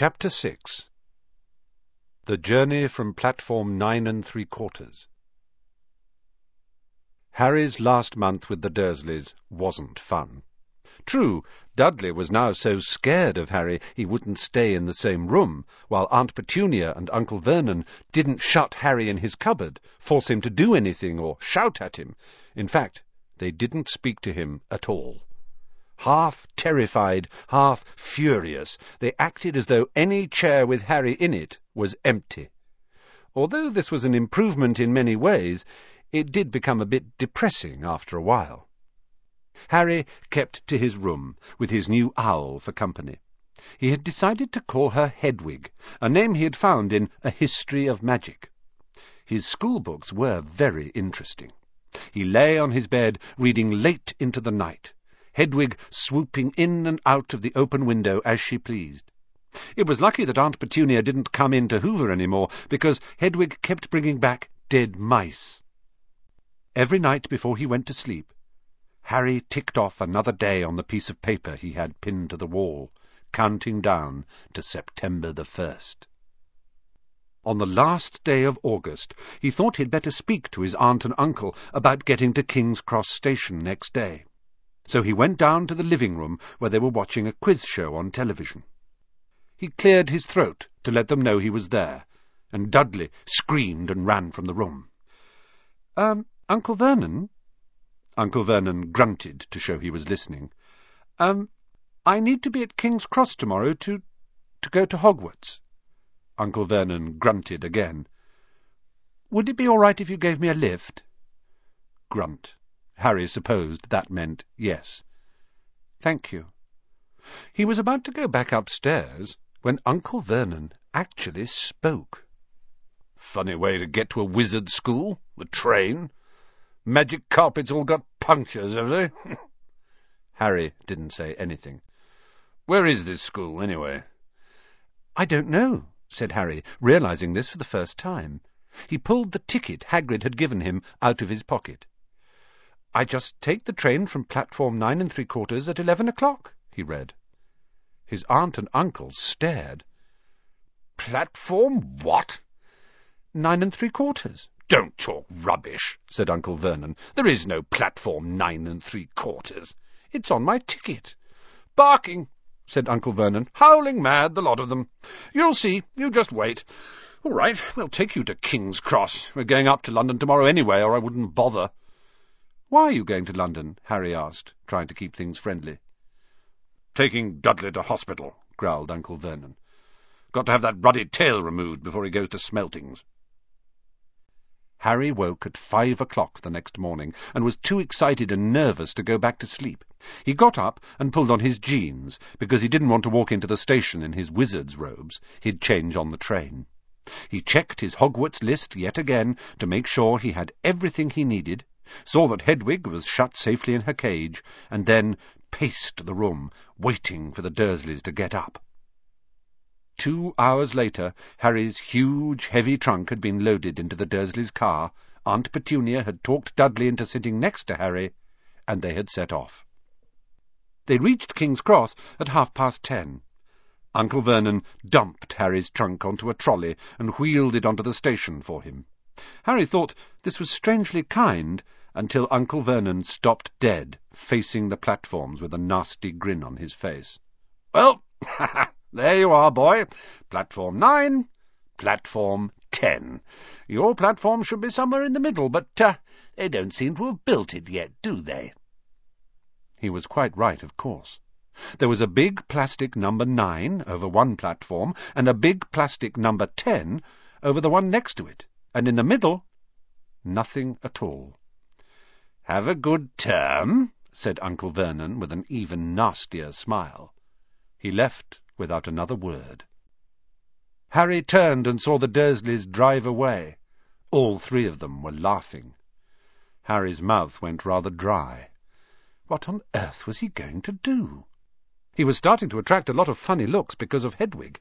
Chapter 6 The Journey from Platform Nine and Three Quarters Harry's last month with the Dursleys wasn't fun. True, Dudley was now so scared of Harry he wouldn't stay in the same room, while Aunt Petunia and Uncle Vernon didn't shut Harry in his cupboard, force him to do anything, or shout at him. In fact, they didn't speak to him at all. Half terrified, half furious, they acted as though any chair with Harry in it was empty. Although this was an improvement in many ways, it did become a bit depressing after a while. Harry kept to his room, with his new owl for company. He had decided to call her Hedwig, a name he had found in A History of Magic. His schoolbooks were very interesting. He lay on his bed, reading late into the night. Hedwig swooping in and out of the open window as she pleased. It was lucky that Aunt Petunia didn't come in to hoover any more, because Hedwig kept bringing back dead mice. Every night before he went to sleep, Harry ticked off another day on the piece of paper he had pinned to the wall, counting down to September the first. On the last day of August, he thought he'd better speak to his aunt and uncle about getting to King's Cross Station next day so he went down to the living room where they were watching a quiz show on television. He cleared his throat to let them know he was there, and Dudley screamed and ran from the room. Um, Uncle Vernon? Uncle Vernon grunted to show he was listening. Um, I need to be at King's Cross tomorrow to... to go to Hogwarts. Uncle Vernon grunted again. Would it be all right if you gave me a lift? Grunt. Harry supposed that meant yes. Thank you. He was about to go back upstairs when Uncle Vernon actually spoke. Funny way to get to a wizard school, the train. Magic carpets all got punctures, have they? Harry didn't say anything. Where is this school, anyway? I don't know, said Harry, realizing this for the first time. He pulled the ticket Hagrid had given him out of his pocket. I just take the train from platform nine and three quarters at eleven o'clock, he read. His aunt and uncle stared. Platform what? Nine and three quarters. Don't talk rubbish, said Uncle Vernon. There is no platform nine and three quarters. It's on my ticket. Barking, said Uncle Vernon. Howling mad, the lot of them. You'll see. You just wait. All right, we'll take you to King's Cross. We're going up to London tomorrow anyway, or I wouldn't bother. Why are you going to London? Harry asked, trying to keep things friendly. Taking Dudley to hospital, growled Uncle Vernon. Got to have that ruddy tail removed before he goes to Smeltings. Harry woke at five o'clock the next morning, and was too excited and nervous to go back to sleep. He got up and pulled on his jeans, because he didn't want to walk into the station in his wizard's robes. He'd change on the train. He checked his Hogwarts list yet again to make sure he had everything he needed, saw that Hedwig was shut safely in her cage, and then paced the room, waiting for the Dursleys to get up. Two hours later, Harry's huge, heavy trunk had been loaded into the Dursleys' car, Aunt Petunia had talked Dudley into sitting next to Harry, and they had set off. They reached King's Cross at half past ten. Uncle Vernon dumped Harry's trunk onto a trolley and wheeled it onto the station for him. Harry thought this was strangely kind, until Uncle Vernon stopped dead, facing the platforms with a nasty grin on his face. Well, there you are, boy. Platform nine, platform ten. Your platform should be somewhere in the middle, but uh, they don't seem to have built it yet, do they? He was quite right, of course. There was a big plastic number nine over one platform, and a big plastic number ten over the one next to it, and in the middle, nothing at all. Have a good term, said Uncle Vernon with an even nastier smile. He left without another word. Harry turned and saw the Dursleys drive away. All three of them were laughing. Harry's mouth went rather dry. What on earth was he going to do? He was starting to attract a lot of funny looks because of Hedwig.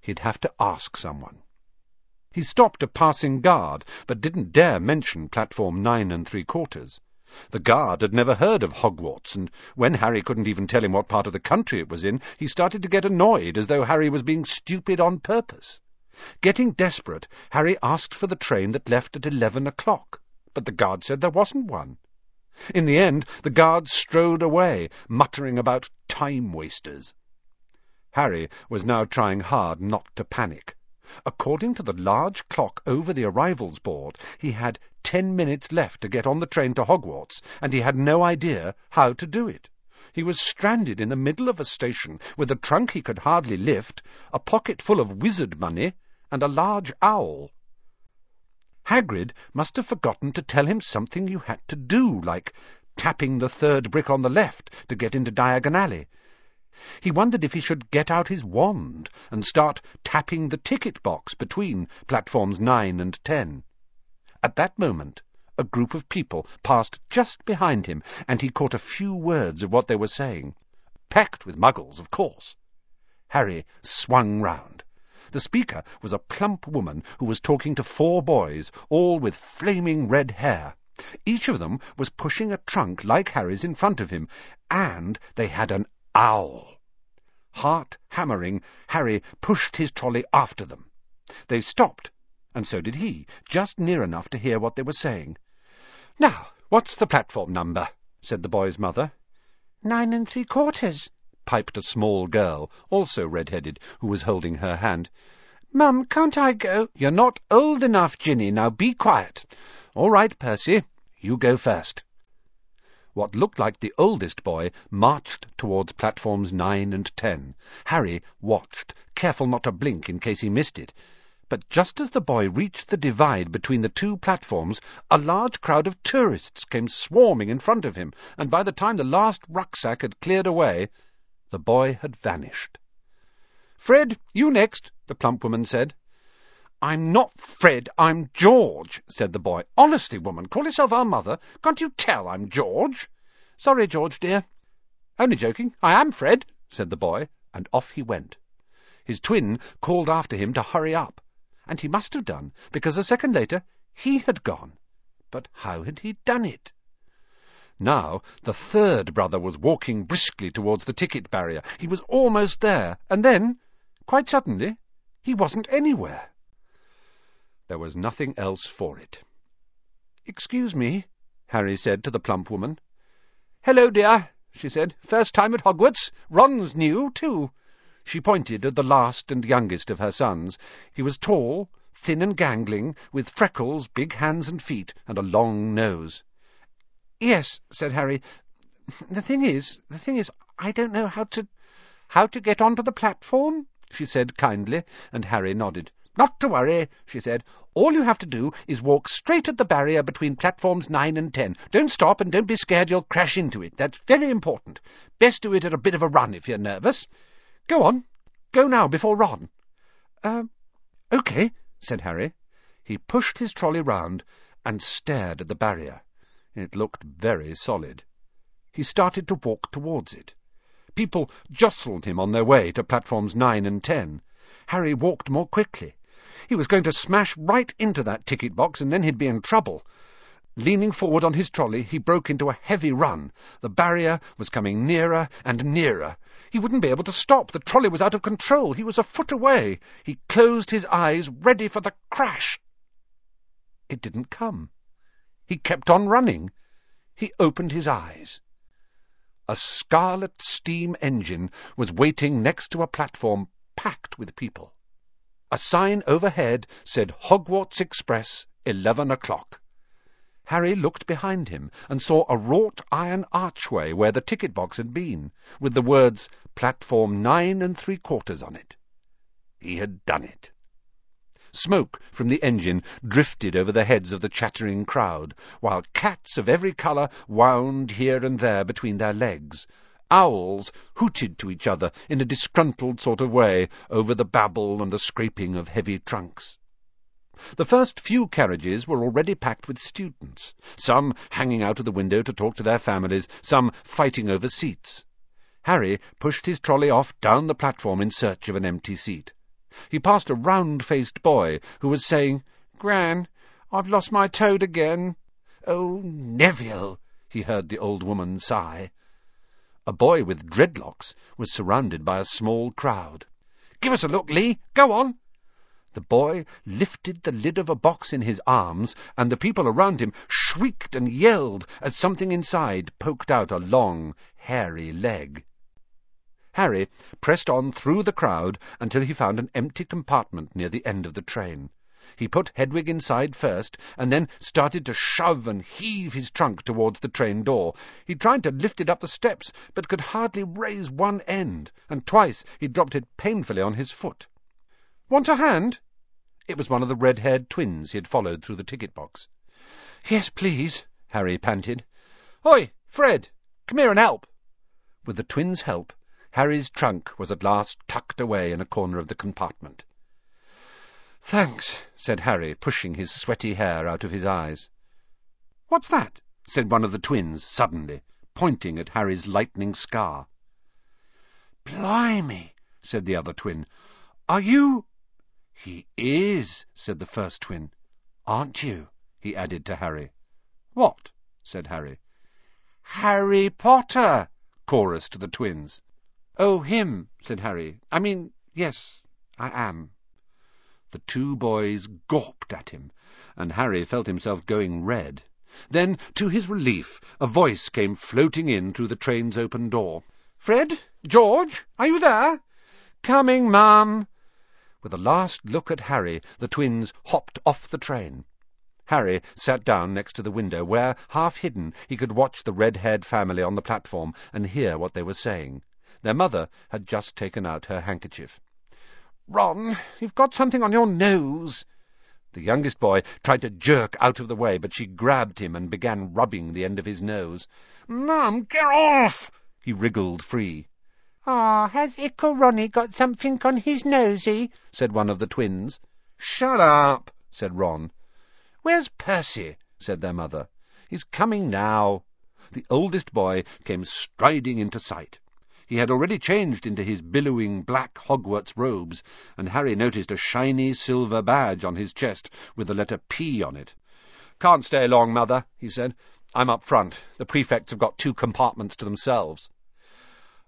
He'd have to ask someone. He stopped a passing guard, but didn't dare mention platform nine and three quarters. The guard had never heard of Hogwarts, and when Harry couldn't even tell him what part of the country it was in, he started to get annoyed, as though Harry was being stupid on purpose. Getting desperate, Harry asked for the train that left at eleven o'clock, but the guard said there wasn't one. In the end, the guard strode away, muttering about time-wasters. Harry was now trying hard not to panic. According to the large clock over the arrivals board, he had ten minutes left to get on the train to Hogwarts, and he had no idea how to do it. He was stranded in the middle of a station with a trunk he could hardly lift, a pocket full of wizard money, and a large owl. Hagrid must have forgotten to tell him something you had to do, like tapping the third brick on the left to get into Diagon Alley. He wondered if he should get out his wand and start tapping the ticket box between platforms nine and ten. At that moment, a group of people passed just behind him, and he caught a few words of what they were saying. Packed with muggles, of course. Harry swung round. The speaker was a plump woman who was talking to four boys, all with flaming red hair. Each of them was pushing a trunk like Harry's in front of him, and they had an owl. Heart hammering, Harry pushed his trolley after them. They stopped, and so did he, just near enough to hear what they were saying. Now, what's the platform number? said the boy's mother. Nine and three quarters, piped a small girl, also red-headed, who was holding her hand. Mum, can't I go? You're not old enough, Ginny. Now be quiet. All right, Percy. You go first. What looked like the oldest boy marched towards platforms nine and ten. Harry watched, careful not to blink in case he missed it. But just as the boy reached the divide between the two platforms, a large crowd of tourists came swarming in front of him, and by the time the last rucksack had cleared away, the boy had vanished. Fred, you next, the plump woman said. I'm not Fred, I'm George, said the boy. Honestly, woman, call yourself our mother. Can't you tell I'm George? Sorry, George, dear. Only joking. I am Fred, said the boy, and off he went. His twin called after him to hurry up, and he must have done, because a second later he had gone. But how had he done it? Now the third brother was walking briskly towards the ticket barrier. He was almost there, and then, quite suddenly, he wasn't anywhere. There was nothing else for it. Excuse me, Harry said to the plump woman. Hello, dear, she said. First time at Hogwarts. Ron's new, too. She pointed at the last and youngest of her sons. He was tall, thin and gangling, with freckles, big hands and feet, and a long nose. Yes, said Harry. The thing is, the thing is, I don't know how to... How to get onto the platform? she said kindly, and Harry nodded. Not to worry, she said. All you have to do is walk straight at the barrier between platforms nine and ten. Don't stop and don't be scared you'll crash into it. That's very important. Best do it at a bit of a run if you're nervous. Go on. Go now, before Ron. Uh, OK, said Harry. He pushed his trolley round and stared at the barrier. It looked very solid. He started to walk towards it. People jostled him on their way to platforms nine and ten. Harry walked more quickly. He was going to smash right into that ticket box, and then he'd be in trouble. Leaning forward on his trolley, he broke into a heavy run. The barrier was coming nearer and nearer. He wouldn't be able to stop. The trolley was out of control. He was a foot away. He closed his eyes, ready for the crash. It didn't come. He kept on running. He opened his eyes. A scarlet steam engine was waiting next to a platform packed with people. A sign overhead said Hogwarts Express, eleven o'clock. Harry looked behind him and saw a wrought iron archway where the ticket box had been, with the words Platform nine and three quarters on it. He had done it. Smoke from the engine drifted over the heads of the chattering crowd, while cats of every colour wound here and there between their legs, Owls hooted to each other in a disgruntled sort of way over the babble and the scraping of heavy trunks. The first few carriages were already packed with students, some hanging out of the window to talk to their families, some fighting over seats. Harry pushed his trolley off down the platform in search of an empty seat. He passed a round-faced boy who was saying, Gran, I've lost my toad again. Oh, Neville, he heard the old woman sigh. A boy with dreadlocks was surrounded by a small crowd. Give us a look, Lee. Go on. The boy lifted the lid of a box in his arms, and the people around him shrieked and yelled as something inside poked out a long, hairy leg. Harry pressed on through the crowd until he found an empty compartment near the end of the train. He put Hedwig inside first, and then started to shove and heave his trunk towards the train door. He tried to lift it up the steps, but could hardly raise one end, and twice he dropped it painfully on his foot. Want a hand? It was one of the red-haired twins he had followed through the ticket box. Yes, please, Harry panted. Oi, Fred, come here and help. With the twins' help, Harry's trunk was at last tucked away in a corner of the compartment. Thanks, said Harry, pushing his sweaty hair out of his eyes. What's that? said one of the twins suddenly, pointing at Harry's lightning scar. Blimey, said the other twin. Are you... He is, said the first twin. Aren't you? he added to Harry. What? said Harry. Harry Potter, chorused the twins. Oh, him, said Harry. I mean, yes, I am. The two boys gawped at him, and Harry felt himself going red. Then, to his relief, a voice came floating in through the train's open door. Fred? George? Are you there? Coming, ma'am, with a last look at Harry, the twins hopped off the train. Harry sat down next to the window, where, half hidden, he could watch the red-haired family on the platform and hear what they were saying. Their mother had just taken out her handkerchief. Ron, you've got something on your nose. The youngest boy tried to jerk out of the way, but she grabbed him and began rubbing the end of his nose. Mum, get off! He wriggled free. Ah, has Ickle Ronnie got something on his nosy? said one of the twins. Shut up, said Ron. Where's Percy? said their mother. He's coming now. The oldest boy came striding into sight. He had already changed into his billowing black Hogwarts robes, and Harry noticed a shiny silver badge on his chest with the letter P on it. Can't stay long, mother, he said. I'm up front. The prefects have got two compartments to themselves.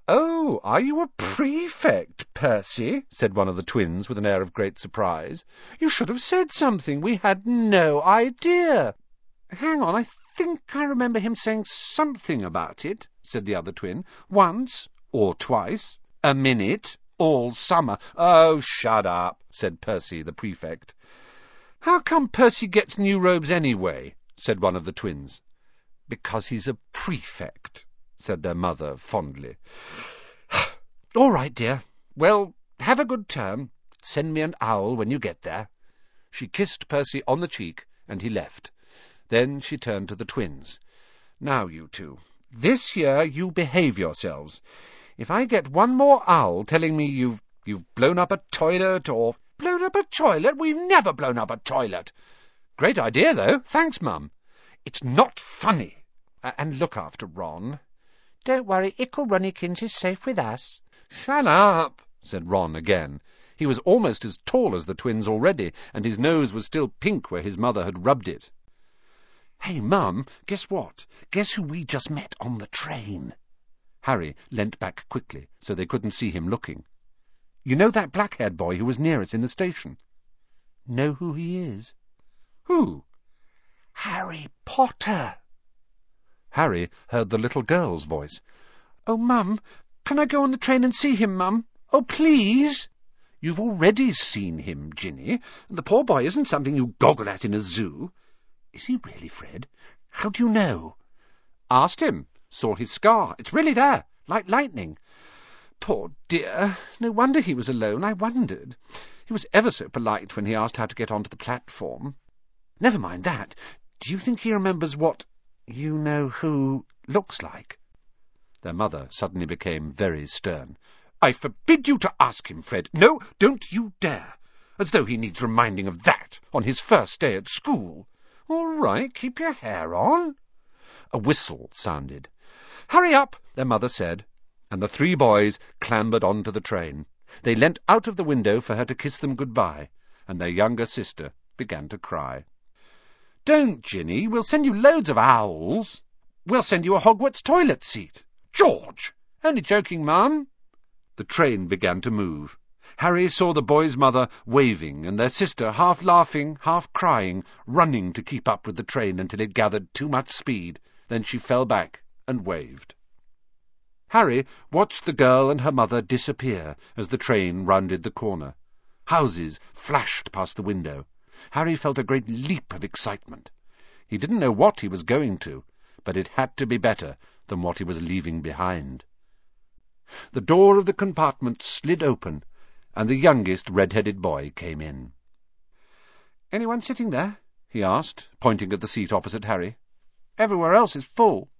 Oh, are you a prefect, Percy? said one of the twins with an air of great surprise. You should have said something. We had no idea. Hang on, I think I remember him saying something about it, said the other twin. Once or twice. A minute. All summer. Oh, shut up, said Percy, the prefect. How come Percy gets new robes anyway? said one of the twins. Because he's a prefect said their mother fondly. All right, dear. Well, have a good term. Send me an owl when you get there. She kissed Percy on the cheek, and he left. Then she turned to the twins. Now, you two, this year you behave yourselves. If I get one more owl telling me you've you've blown up a toilet or blown up a toilet, we've never blown up a toilet. Great idea, though. Thanks, Mum. It's not funny. and look after Ron. Don't worry, Ickle Ronniekins is safe with us. Shut up, said Ron again. He was almost as tall as the twins already, and his nose was still pink where his mother had rubbed it. Hey, Mum, guess what? Guess who we just met on the train? Harry leant back quickly, so they couldn't see him looking. You know that black-haired boy who was near us in the station? Know who he is? Who? Harry Potter. Harry heard the little girl's voice. Oh, Mum, can I go on the train and see him, Mum? Oh, please! You've already seen him, Ginny. The poor boy isn't something you goggle at in a zoo. Is he really, Fred? How do you know? Asked him. Saw his scar. It's really there, like lightning. Poor dear. No wonder he was alone. I wondered. He was ever so polite when he asked how to get onto the platform. Never mind that. Do you think he remembers what you know who looks like? Their mother suddenly became very stern. I forbid you to ask him, Fred. No, don't you dare. As though he needs reminding of that on his first day at school. All right, keep your hair on. A whistle sounded. Hurry up, their mother said, and the three boys clambered onto the train. They leant out of the window for her to kiss them good-bye, and their younger sister began to cry. Don't, Ginny. We'll send you loads of owls. We'll send you a Hogwarts toilet seat. George! Only joking, Mum. The train began to move. Harry saw the boy's mother waving and their sister half laughing, half crying, running to keep up with the train until it gathered too much speed. Then she fell back and waved. Harry watched the girl and her mother disappear as the train rounded the corner. Houses flashed past the window. Harry felt a great leap of excitement. He didn't know what he was going to, but it had to be better than what he was leaving behind. The door of the compartment slid open, and the youngest red-headed boy came in. "Anyone sitting there?" he asked, pointing at the seat opposite Harry. "Everywhere else is full."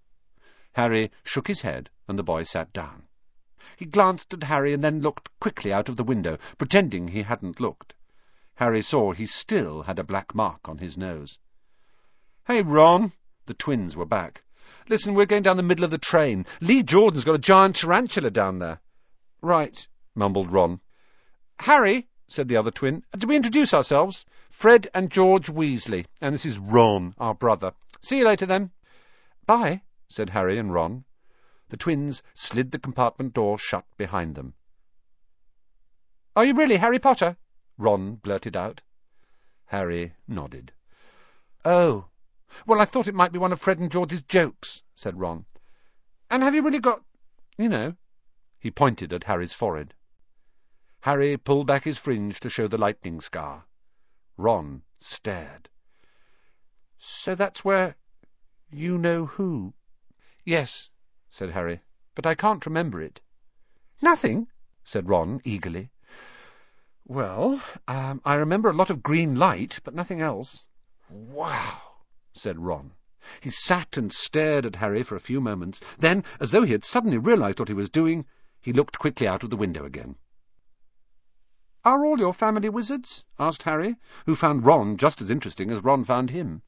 Harry shook his head, and the boy sat down. He glanced at Harry and then looked quickly out of the window, pretending he hadn't looked. Harry saw he still had a black mark on his nose. "Hey, Ron!" The twins were back. "Listen, we're going down the middle of the train. Lee Jordan's got a giant tarantula down there." "Right," mumbled Ron. "Harry," said the other twin, "did we introduce ourselves? Fred and George Weasley, and this is Ron, our brother. See you later, then." "Bye," said Harry and Ron. The twins slid the compartment door shut behind them. "Are you really Harry Potter?" Ron blurted out. Harry nodded. "Oh. Well, I thought it might be one of Fred and George's jokes," said Ron. "And have you really got... you know?" He pointed at Harry's forehead. Harry pulled back his fringe to show the lightning scar. Ron stared. "So that's where... you know who?" "Yes," said Harry, "but I can't remember it." "Nothing?" said Ron eagerly. "Well, um, I remember a lot of green light, but nothing else." "Wow!" said Ron. He sat and stared at Harry for a few moments. Then, as though he had suddenly realized what he was doing, he looked quickly out of the window again. "Are all your family wizards?" asked Harry, who found Ron just as interesting as Ron found him.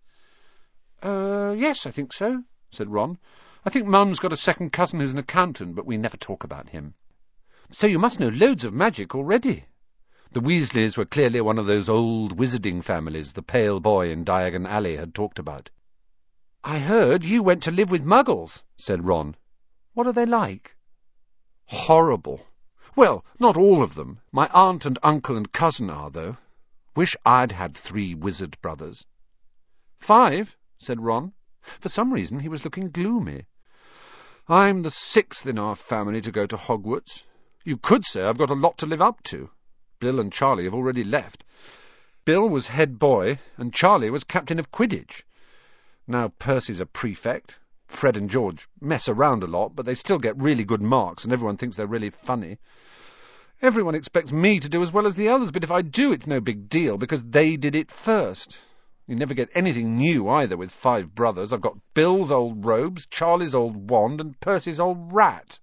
Uh, yes, I think so," said Ron. "I think Mum's got a second cousin who's an accountant, but we never talk about him." "So you must know loads of magic already." The Weasleys were clearly one of those old wizarding families the pale boy in Diagon Alley had talked about. "I heard you went to live with Muggles," said Ron. "What are they like?" "Horrible. Well, not all of them. My aunt and uncle and cousin are, though. Wish I'd had three wizard brothers." "Five," said Ron. For some reason he was looking gloomy. "I'm the sixth in our family to go to Hogwarts. You could say I've got a lot to live up to. Bill and Charlie have already left. Bill was head boy, and Charlie was captain of Quidditch. Now Percy's a prefect. Fred and George mess around a lot, but they still get really good marks, and everyone thinks they're really funny. Everyone expects me to do as well as the others, but if I do, it's no big deal, because they did it first. You never get anything new either with five brothers. I've got Bill's old robes, Charlie's old wand, and Percy's old rat.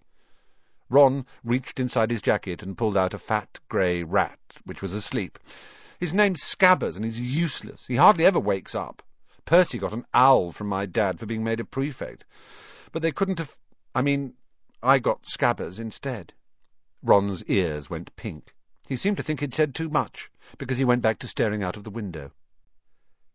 Ron reached inside his jacket and pulled out a fat grey rat, which was asleep. His name's Scabbers, and he's useless. He hardly ever wakes up. Percy got an owl from my dad for being made a prefect. But they couldn't have... I mean, I got Scabbers instead. Ron's ears went pink. He seemed to think he'd said too much, because he went back to staring out of the window.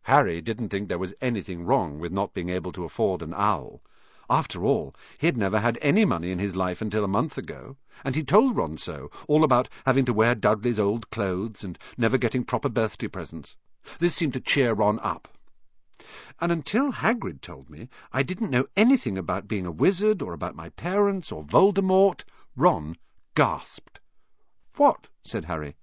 Harry didn't think there was anything wrong with not being able to afford an owl. After all, he'd never had any money in his life until a month ago, and he told Ron so, all about having to wear Dudley's old clothes and never getting proper birthday presents. This seemed to cheer Ron up. And until Hagrid told me, I didn't know anything about being a wizard or about my parents or Voldemort. Ron gasped. "What?" said Harry.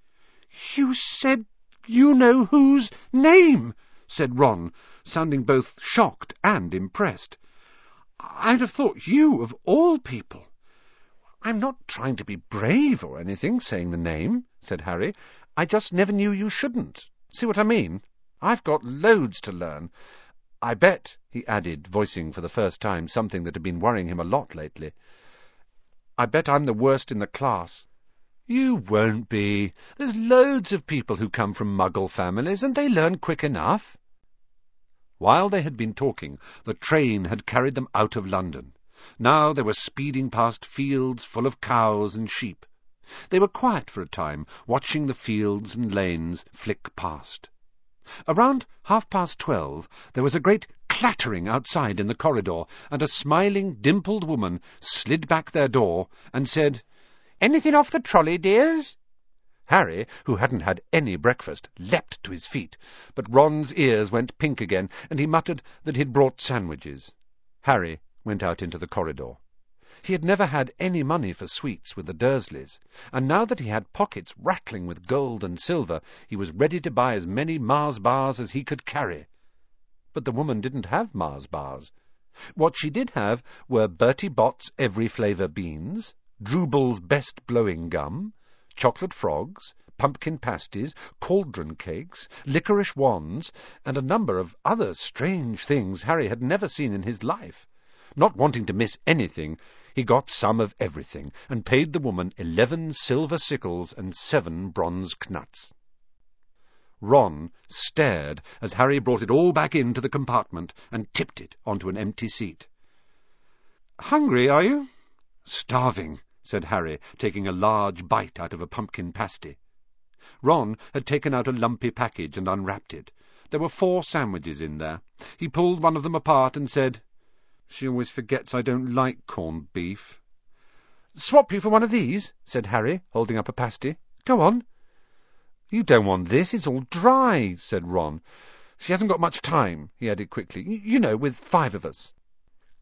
"You said you know whose name," said Ron, sounding both shocked and impressed. I'd have thought you of all people. I'm not trying to be brave or anything, saying the name, said Harry. I just never knew you shouldn't. See what I mean? I've got loads to learn. I bet, he added, voicing for the first time something that had been worrying him a lot lately. I bet I'm the worst in the class. You won't be. There's loads of people who come from Muggle families, and they learn quick enough. While they had been talking, the train had carried them out of London. Now they were speeding past fields full of cows and sheep. They were quiet for a time, watching the fields and lanes flick past. Around half-past twelve there was a great clattering outside in the corridor, and a smiling, dimpled woman slid back their door and said, "Anything off the trolley, dears?" Harry, who hadn't had any breakfast, leapt to his feet, but Ron's ears went pink again, and he muttered that he'd brought sandwiches. Harry went out into the corridor. He had never had any money for sweets with the Dursleys, and now that he had pockets rattling with gold and silver, he was ready to buy as many Mars bars as he could carry. But the woman didn't have Mars bars. What she did have were Bertie Bott's Every Flavour beans, Drooble's Best Blowing Gum, chocolate frogs, pumpkin pasties, cauldron cakes, licorice wands, and a number of other strange things Harry had never seen in his life. Not wanting to miss anything, he got some of everything, and paid the woman eleven silver sickles and seven bronze knuts. Ron stared as Harry brought it all back into the compartment and tipped it onto an empty seat. Hungry, are you? Starving, said Harry, taking a large bite out of a pumpkin pasty. Ron had taken out a lumpy package and unwrapped it. There were four sandwiches in there. He pulled one of them apart and said, She always forgets I don't like corned beef. Swap you for one of these, said Harry, holding up a pasty. Go on. You don't want this, it's all dry, said Ron. She hasn't got much time, he added quickly. You know, with five of us.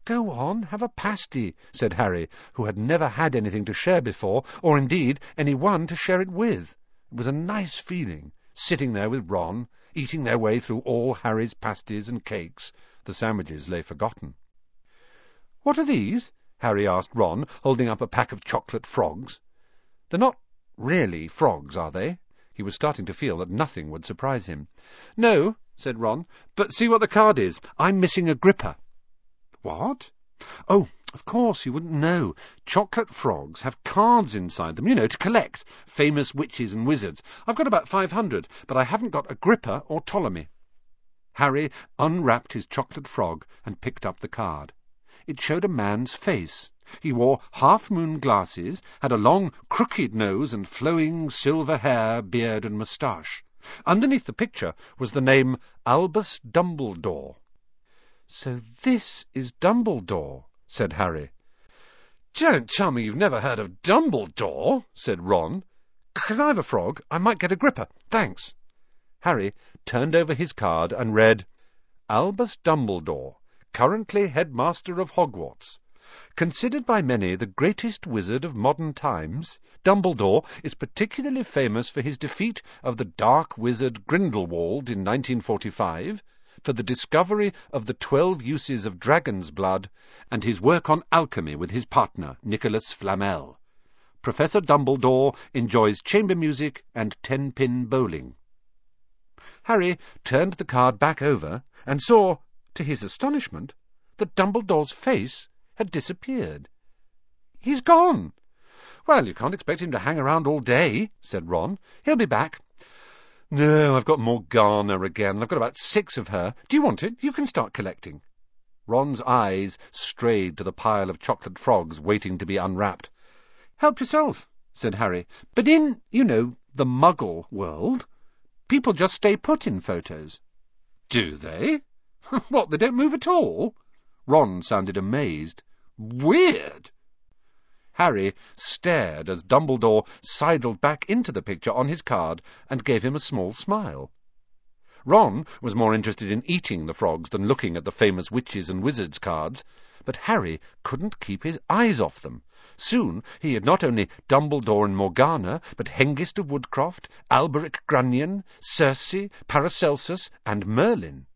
Go on, have a pasty, said Harry, who had never had anything to share before, or indeed any one to share it with. It was a nice feeling, sitting there with Ron, eating their way through all Harry's pasties and cakes. The sandwiches lay forgotten. What are these? Harry asked Ron, holding up a pack of chocolate frogs. They're not really frogs, are they? He was starting to feel that nothing would surprise him. No, said Ron, but see what the card is. I'm missing Agrippa. What? Oh, of course, you wouldn't know. Chocolate frogs have cards inside them, you know, to collect. Famous witches and wizards. I've got about five hundred, but I haven't got Agrippa or Ptolemy. Harry unwrapped his chocolate frog and picked up the card. It showed a man's face. He wore half-moon glasses, had a long, crooked nose and flowing silver hair, beard and moustache. Underneath the picture was the name Albus Dumbledore. So this is Dumbledore, said Harry. Don't tell me you've never heard of Dumbledore, said Ron. Can I have a frog? I might get Agrippa. Thanks. Harry turned over his card and read, Albus Dumbledore, currently headmaster of Hogwarts. Considered by many the greatest wizard of modern times, Dumbledore is particularly famous for his defeat of the dark wizard Grindelwald in 1945, for the discovery of the twelve uses of dragon's blood, and his work on alchemy with his partner, Nicholas Flamel. Professor Dumbledore enjoys chamber music and ten-pin bowling. Harry turned the card back over and saw, to his astonishment, that Dumbledore's face had disappeared. He's gone. Well, you can't expect him to hang around all day, said Ron. He'll be back. No, I've got Morgana again. I've got about six of her. Do you want it? You can start collecting. Ron's eyes strayed to the pile of chocolate frogs waiting to be unwrapped. Help yourself, said Harry. But in, you know, the muggle world, people just stay put in photos. Do they? what, they don't move at all? Ron sounded amazed. Weird! Harry stared as Dumbledore sidled back into the picture on his card and gave him a small smile. Ron was more interested in eating the frogs than looking at the famous witches and wizards cards, but Harry couldn't keep his eyes off them. Soon he had not only Dumbledore and Morgana, but Hengist of Woodcroft, Alberic Grunnion, Circe, Paracelsus, and Merlin.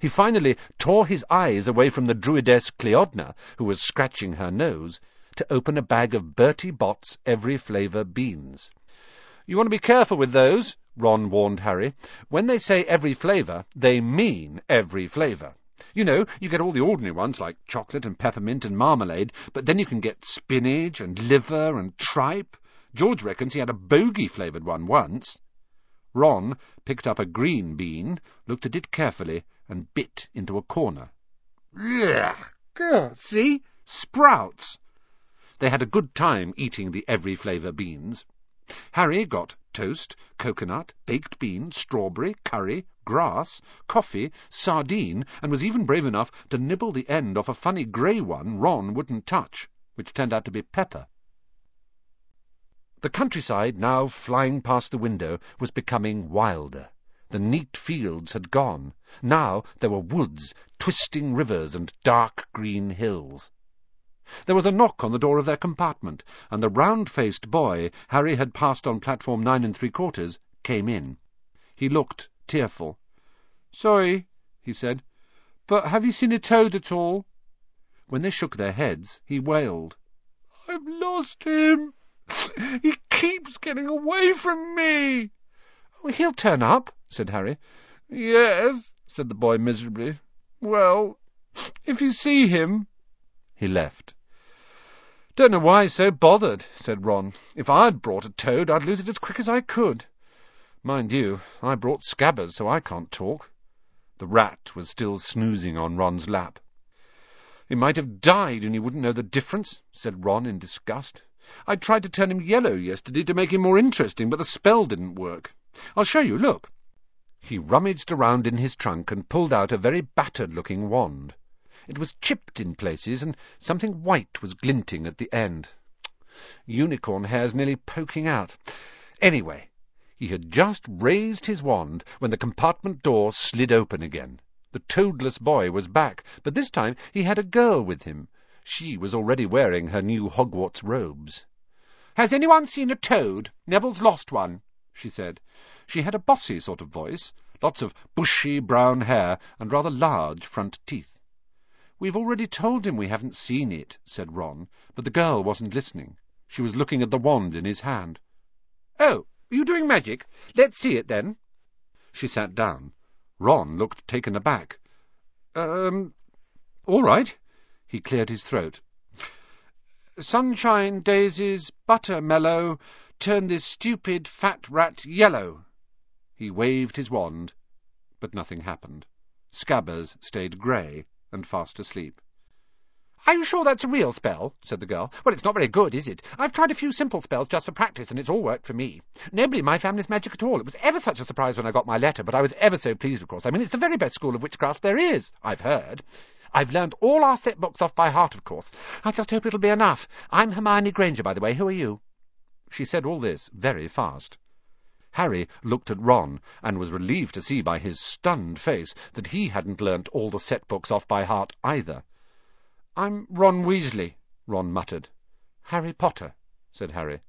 He finally tore his eyes away from the druidess Cliodna, who was scratching her nose, to open a bag of Bertie Bott's every flavour beans. You want to be careful with those, Ron warned Harry. When they say every flavour, they mean every flavour. You know, you get all the ordinary ones like chocolate and peppermint and marmalade, but then you can get spinach and liver and tripe. George reckons he had a bogey-flavoured one once. Ron picked up a green bean, looked at it carefully, and bit into a corner. Ugh! See? Sprouts! They had a good time eating the every flavour beans. Harry got toast, coconut, baked bean, strawberry, curry, grass, coffee, sardine, and was even brave enough to nibble the end off a funny grey one Ron wouldn't touch, which turned out to be pepper. The countryside, now flying past the window, was becoming wilder. The neat fields had gone. Now there were woods, twisting rivers, and dark green hills. There was a knock on the door of their compartment, and the round-faced boy Harry had passed on platform nine and three quarters came in. He looked tearful. "Sorry," he said, "but have you seen a toad at all?" When they shook their heads, he wailed. "I've lost him. He keeps getting away from me." Oh, "He'll turn up," said Harry. "Yes," said the boy miserably. "Well, if you see him—" He left. Don't know why he's so bothered, said Ron. If I'd brought a toad, I'd lose it as quick as I could. Mind you, I brought Scabbers, so I can't talk. The rat was still snoozing on Ron's lap. He might have died and you wouldn't know the difference, said Ron in disgust. I tried to turn him yellow yesterday to make him more interesting, but the spell didn't work. I'll show you, look. He rummaged around in his trunk and pulled out a very battered-looking wand. It was chipped in places, and something white was glinting at the end. Unicorn hairs nearly poking out. Anyway, he had just raised his wand when the compartment door slid open again. The toadless boy was back, but this time he had a girl with him. She was already wearing her new Hogwarts robes. "Has anyone seen a toad? Neville's lost one," she said. She had a bossy sort of voice, lots of bushy brown hair, and rather large front teeth. We've already told him we haven't seen it, said Ron, but the girl wasn't listening. She was looking at the wand in his hand. Oh, are you doing magic? Let's see it, then. She sat down. Ron looked taken aback. Um, all right. He cleared his throat. Sunshine, daisies, butter mellow, turn this stupid fat rat yellow. He waved his wand, but nothing happened. Scabbers stayed grey and fast asleep. Are you sure that's a real spell? said the girl. Well, it's not very good, is it? I've tried a few simple spells just for practice, and it's all worked for me. Nobody in my family's magic at all. It was ever such a surprise when I got my letter, but I was ever so pleased, of course. I mean, it's the very best school of witchcraft there is, I've heard. I've learned all our set books off by heart, of course. I just hope it'll be enough. I'm Hermione Granger, by the way. Who are you? She said all this very fast. Harry looked at Ron, and was relieved to see by his stunned face that he hadn't learnt all the set books off by heart either. "I'm Ron Weasley," Ron muttered. "Harry Potter," said Harry.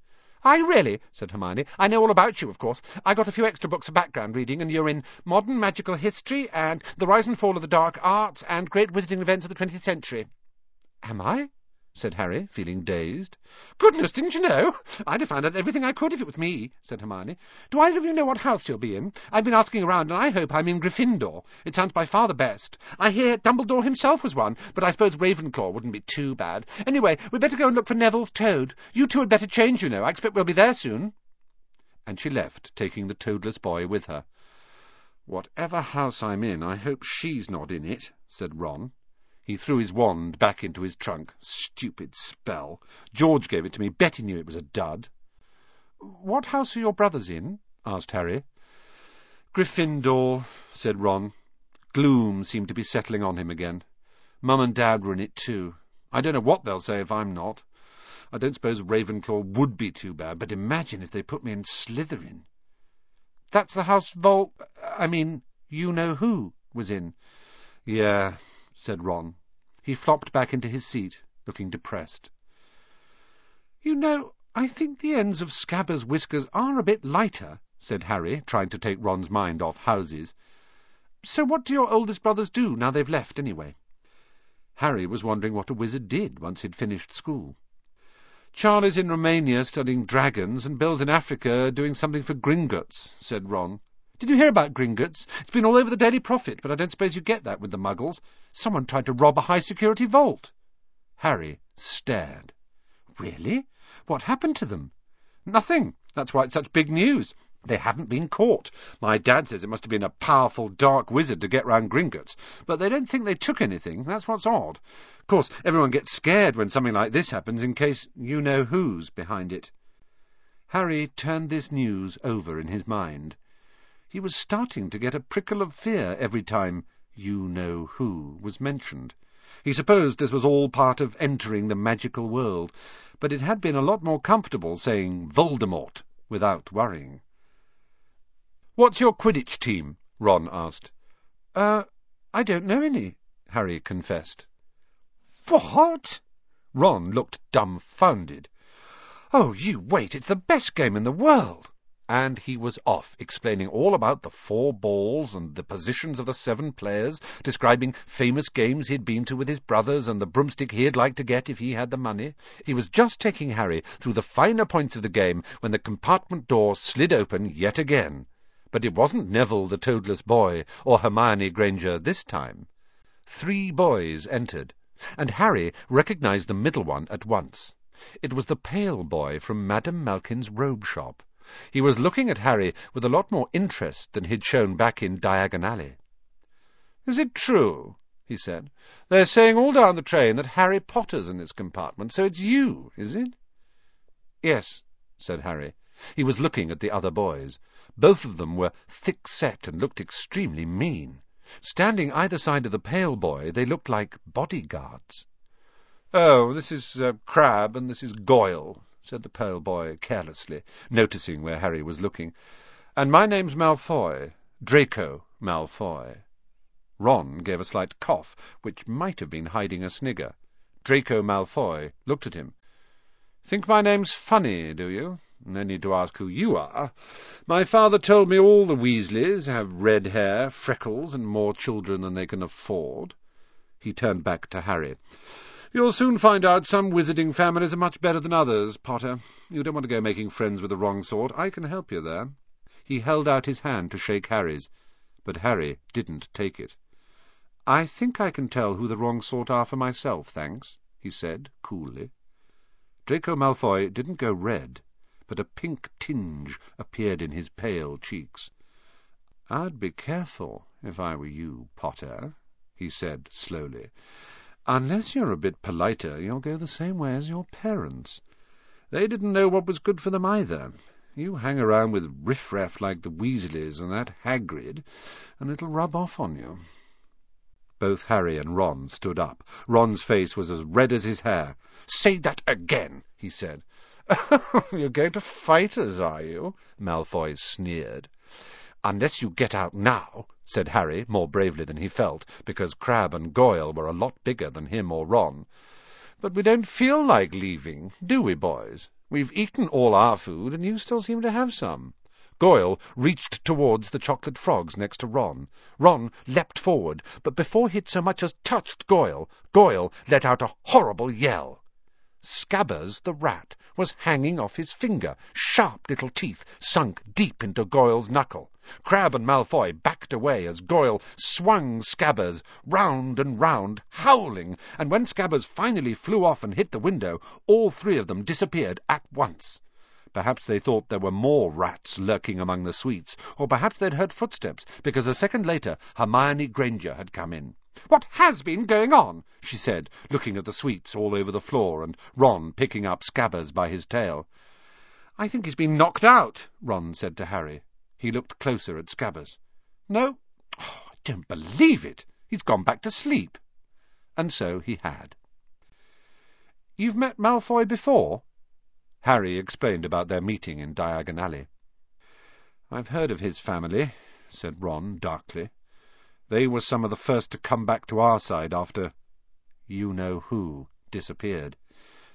"I really?" said Hermione. "I know all about you, of course. I got a few extra books for background reading, and you're in Modern Magical History, and The Rise and Fall of the Dark Arts, and Great Wizarding Events of the Twentieth Century." "Am I?" Said Harry, feeling dazed. Goodness, didn't you know? I'd have found out everything I could if it was me, said Hermione. Do either of you know what house you'll be in? I've been asking around, and I hope I'm in Gryffindor. It sounds by far the best. I hear Dumbledore himself was one, but I suppose Ravenclaw wouldn't be too bad. Anyway, we'd better go and look for Neville's toad. You two had better change, you know. I expect we'll be there soon. And she left, taking the toadless boy with her. Whatever house I'm in, I hope she's not in it, said Ron. He threw his wand back into his trunk. Stupid spell. George gave it to me. Betty knew it was a dud. What house are your brothers in? asked Harry. Gryffindor, said Ron. Gloom seemed to be settling on him again. Mum and Dad were in it too. I don't know what they'll say if I'm not. I don't suppose Ravenclaw would be too bad, but imagine if they put me in Slytherin. That's the house Vol... I mean, you-know-who was in. Yeah, said Ron. He flopped back into his seat, looking depressed. You know, I think the ends of Scabbers' whiskers are a bit lighter, said Harry, trying to take Ron's mind off houses. So what do your oldest brothers do now they've left, anyway? Harry was wondering what a wizard did once he'd finished school. Charlie's in Romania studying dragons, and Bill's in Africa doing something for Gringotts, said Ron. Did you hear about Gringotts? It's been all over the Daily Prophet, but I don't suppose you get that with the muggles. Someone tried to rob a high-security vault. Harry stared. Really? What happened to them? Nothing. That's why it's such big news. They haven't been caught. My dad says it must have been a powerful dark wizard to get round Gringotts, but they don't think they took anything. That's what's odd. Of course, everyone gets scared when something like this happens in case you know who's behind it. Harry turned this news over in his mind. He was starting to get a prickle of fear every time you-know-who was mentioned. He supposed this was all part of entering the magical world, but it had been a lot more comfortable saying Voldemort without worrying. "'What's your Quidditch team?' Ron asked. "'Uh, I don't know any,' Harry confessed. "'What?' Ron looked dumbfounded. "'Oh, you wait, it's the best game in the world!' And he was off, explaining all about the four balls and the positions of the seven players, describing famous games he'd been to with his brothers and the broomstick he'd like to get if he had the money. He was just taking Harry through the finer points of the game when the compartment door slid open yet again. But it wasn't Neville the Toadless Boy or Hermione Granger this time. Three boys entered, and Harry recognized the middle one at once. It was the pale boy from Madame Malkin's robe shop. He was looking at Harry with a lot more interest than he'd shown back in Diagon Alley. "Is it true?" he said. "They're saying all down the train that Harry Potter's in this compartment, so it's you, is it?" "Yes," said Harry. He was looking at the other boys. Both of them were thick-set and looked extremely mean. Standing either side of the pale boy, they looked like bodyguards. "Oh, this is uh, Crabbe and this is Goyle," said the pale boy carelessly, noticing where Harry was looking. "And my name's Malfoy, Draco Malfoy." Ron gave a slight cough, which might have been hiding a snigger. Draco Malfoy looked at him. "Think my name's funny, do you? No need to ask who you are. My father told me all the Weasleys have red hair, freckles, and more children than they can afford." He turned back to Harry. You'll soon find out some wizarding families are much better than others, Potter. You don't want to go making friends with the wrong sort. I can help you there. He held out his hand to shake Harry's, but Harry didn't take it. I think I can tell who the wrong sort are for myself, thanks, he said coolly. Draco Malfoy didn't go red, but a pink tinge appeared in his pale cheeks. I'd be careful if I were you, Potter, he said slowly. Unless you're a bit politer, you'll go the same way as your parents. They didn't know what was good for them either. You hang around with riffraff like the Weasleys and that Hagrid, and it'll rub off on you. Both Harry and Ron stood up. Ron's face was as red as his hair. "Say that again," he said. "You're going to fight us, are you?" Malfoy sneered. "Unless you get out now," said Harry, more bravely than he felt, because Crabbe and Goyle were a lot bigger than him or Ron. "But we don't feel like leaving, do we, boys? We've eaten all our food, and you still seem to have some." Goyle reached towards the chocolate frogs next to Ron. Ron leapt forward, but before he'd so much as touched Goyle, Goyle let out a horrible yell. Scabbers the rat was hanging off his finger, sharp little teeth sunk deep into Goyle's knuckle. Crabbe and Malfoy backed away as Goyle swung Scabbers round and round, howling, and when Scabbers finally flew off and hit the window, all three of them disappeared at once. Perhaps they thought there were more rats lurking among the sweets, or perhaps they'd heard footsteps, because a second later Hermione Granger had come in. "What has been going on?" she said, looking at the sweets all over the floor, and Ron picking up Scabbers by his tail. "I think he's been knocked out," Ron said to Harry. He looked closer at Scabbers. "No? Oh, I don't believe it. He's gone back to sleep." And so he had. "You've met Malfoy before?" Harry explained about their meeting in Diagon Alley. "I've heard of his family," said Ron darkly. They were some of the first to come back to our side after you-know-who disappeared.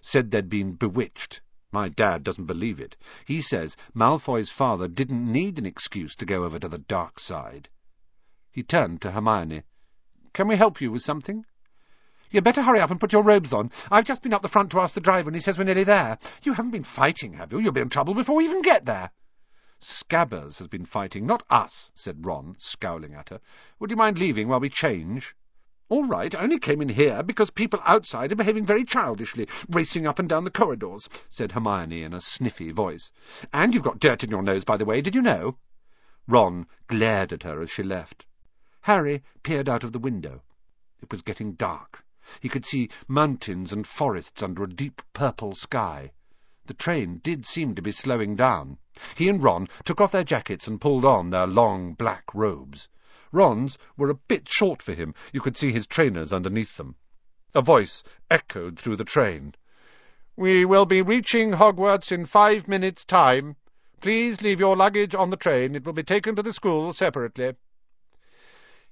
Said they'd been bewitched. My dad doesn't believe it. He says Malfoy's father didn't need an excuse to go over to the dark side. He turned to Hermione. Can we help you with something? You'd better hurry up and put your robes on. I've just been up the front to ask the driver, and he says we're nearly there. You haven't been fighting, have you? You'll be in trouble before we even get there. Scabbers has been fighting, not us, said Ron, scowling at her. Would you mind leaving while we change? All right, I only came in here because people outside are behaving very childishly, racing up and down the corridors, said Hermione in a sniffy voice. And you've got dirt in your nose, by the way, did you know? Ron glared at her as she left. Harry peered out of the window. It was getting dark. He could see mountains and forests under a deep purple sky. The train did seem to be slowing down. He and Ron took off their jackets and pulled on their long black robes. Ron's were a bit short for him. You could see his trainers underneath them. A voice echoed through the train. We will be reaching Hogwarts in five minutes' time. Please leave your luggage on the train. It will be taken to the school separately.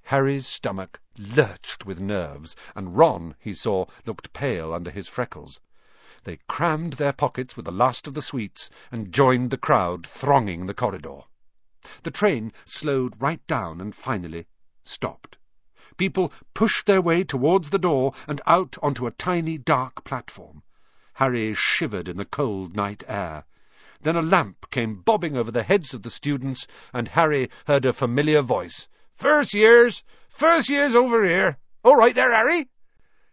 Harry's stomach lurched with nerves, and Ron, he saw, looked pale under his freckles. They crammed their pockets with the last of the sweets and joined the crowd thronging the corridor. The train slowed right down and finally stopped. People pushed their way towards the door and out onto a tiny dark platform. Harry shivered in the cold night air. Then a lamp came bobbing over the heads of the students, and Harry heard a familiar voice. First years! First years over here! All right there, Harry!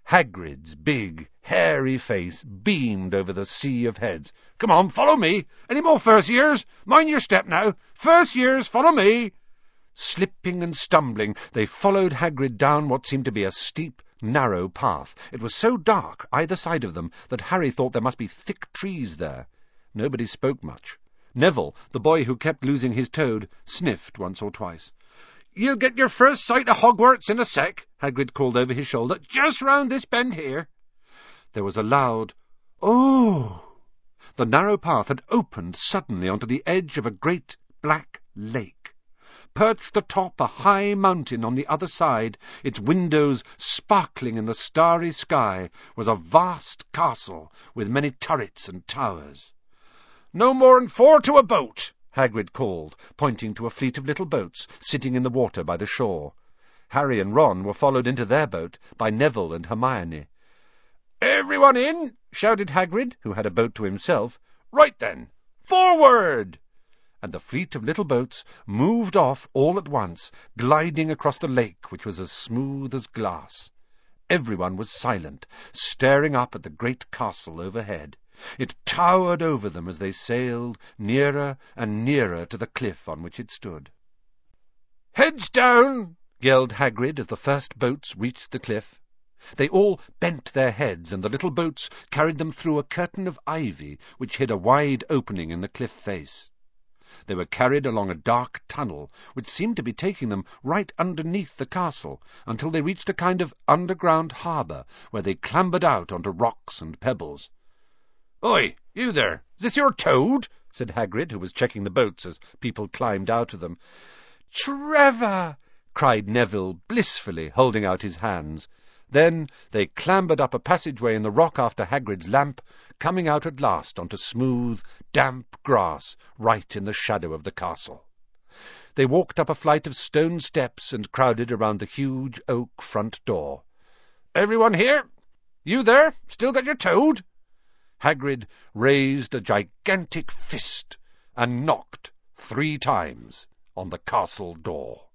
Hagrid's big, hairy face beamed over the sea of heads. Come on, follow me. Any more first years? Mind your step now. First years, follow me. Slipping and stumbling, they followed Hagrid down what seemed to be a steep, narrow path. It was so dark, either side of them, that Harry thought there must be thick trees there. Nobody spoke much. Neville, the boy who kept losing his toad, sniffed once or twice. You'll get your first sight of Hogwarts in a sec, Hagrid called over his shoulder. Just round this bend here. There was a loud, Oh! The narrow path had opened suddenly onto the edge of a great black lake. Perched atop a high mountain on the other side, its windows sparkling in the starry sky, was a vast castle with many turrets and towers. No more'n four to a boat, Hagrid called, pointing to a fleet of little boats sitting in the water by the shore. Harry and Ron were followed into their boat by Neville and Hermione. Everyone in? shouted Hagrid, who had a boat to himself. Right then, forward! And the fleet of little boats moved off all at once, gliding across the lake, which was as smooth as glass. Everyone was silent, staring up at the great castle overhead. It towered over them as they sailed nearer and nearer to the cliff on which it stood. Heads down! yelled Hagrid as the first boats reached the cliff. They all bent their heads, and the little boats carried them through a curtain of ivy which hid a wide opening in the cliff face. They were carried along a dark tunnel, which seemed to be taking them right underneath the castle, until they reached a kind of underground harbour, where they clambered out onto rocks and pebbles. Oi, you there! Is this your toad? said Hagrid, who was checking the boats as people climbed out of them. Trevor! cried Neville blissfully, holding out his hands. Then they clambered up a passageway in the rock after Hagrid's lamp, coming out at last onto smooth, damp grass right in the shadow of the castle. They walked up a flight of stone steps and crowded around the huge oak front door. Everyone here? You there? Still got your toad? Hagrid raised a gigantic fist and knocked three times on the castle door.